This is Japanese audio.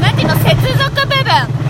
何ていうの接続部分？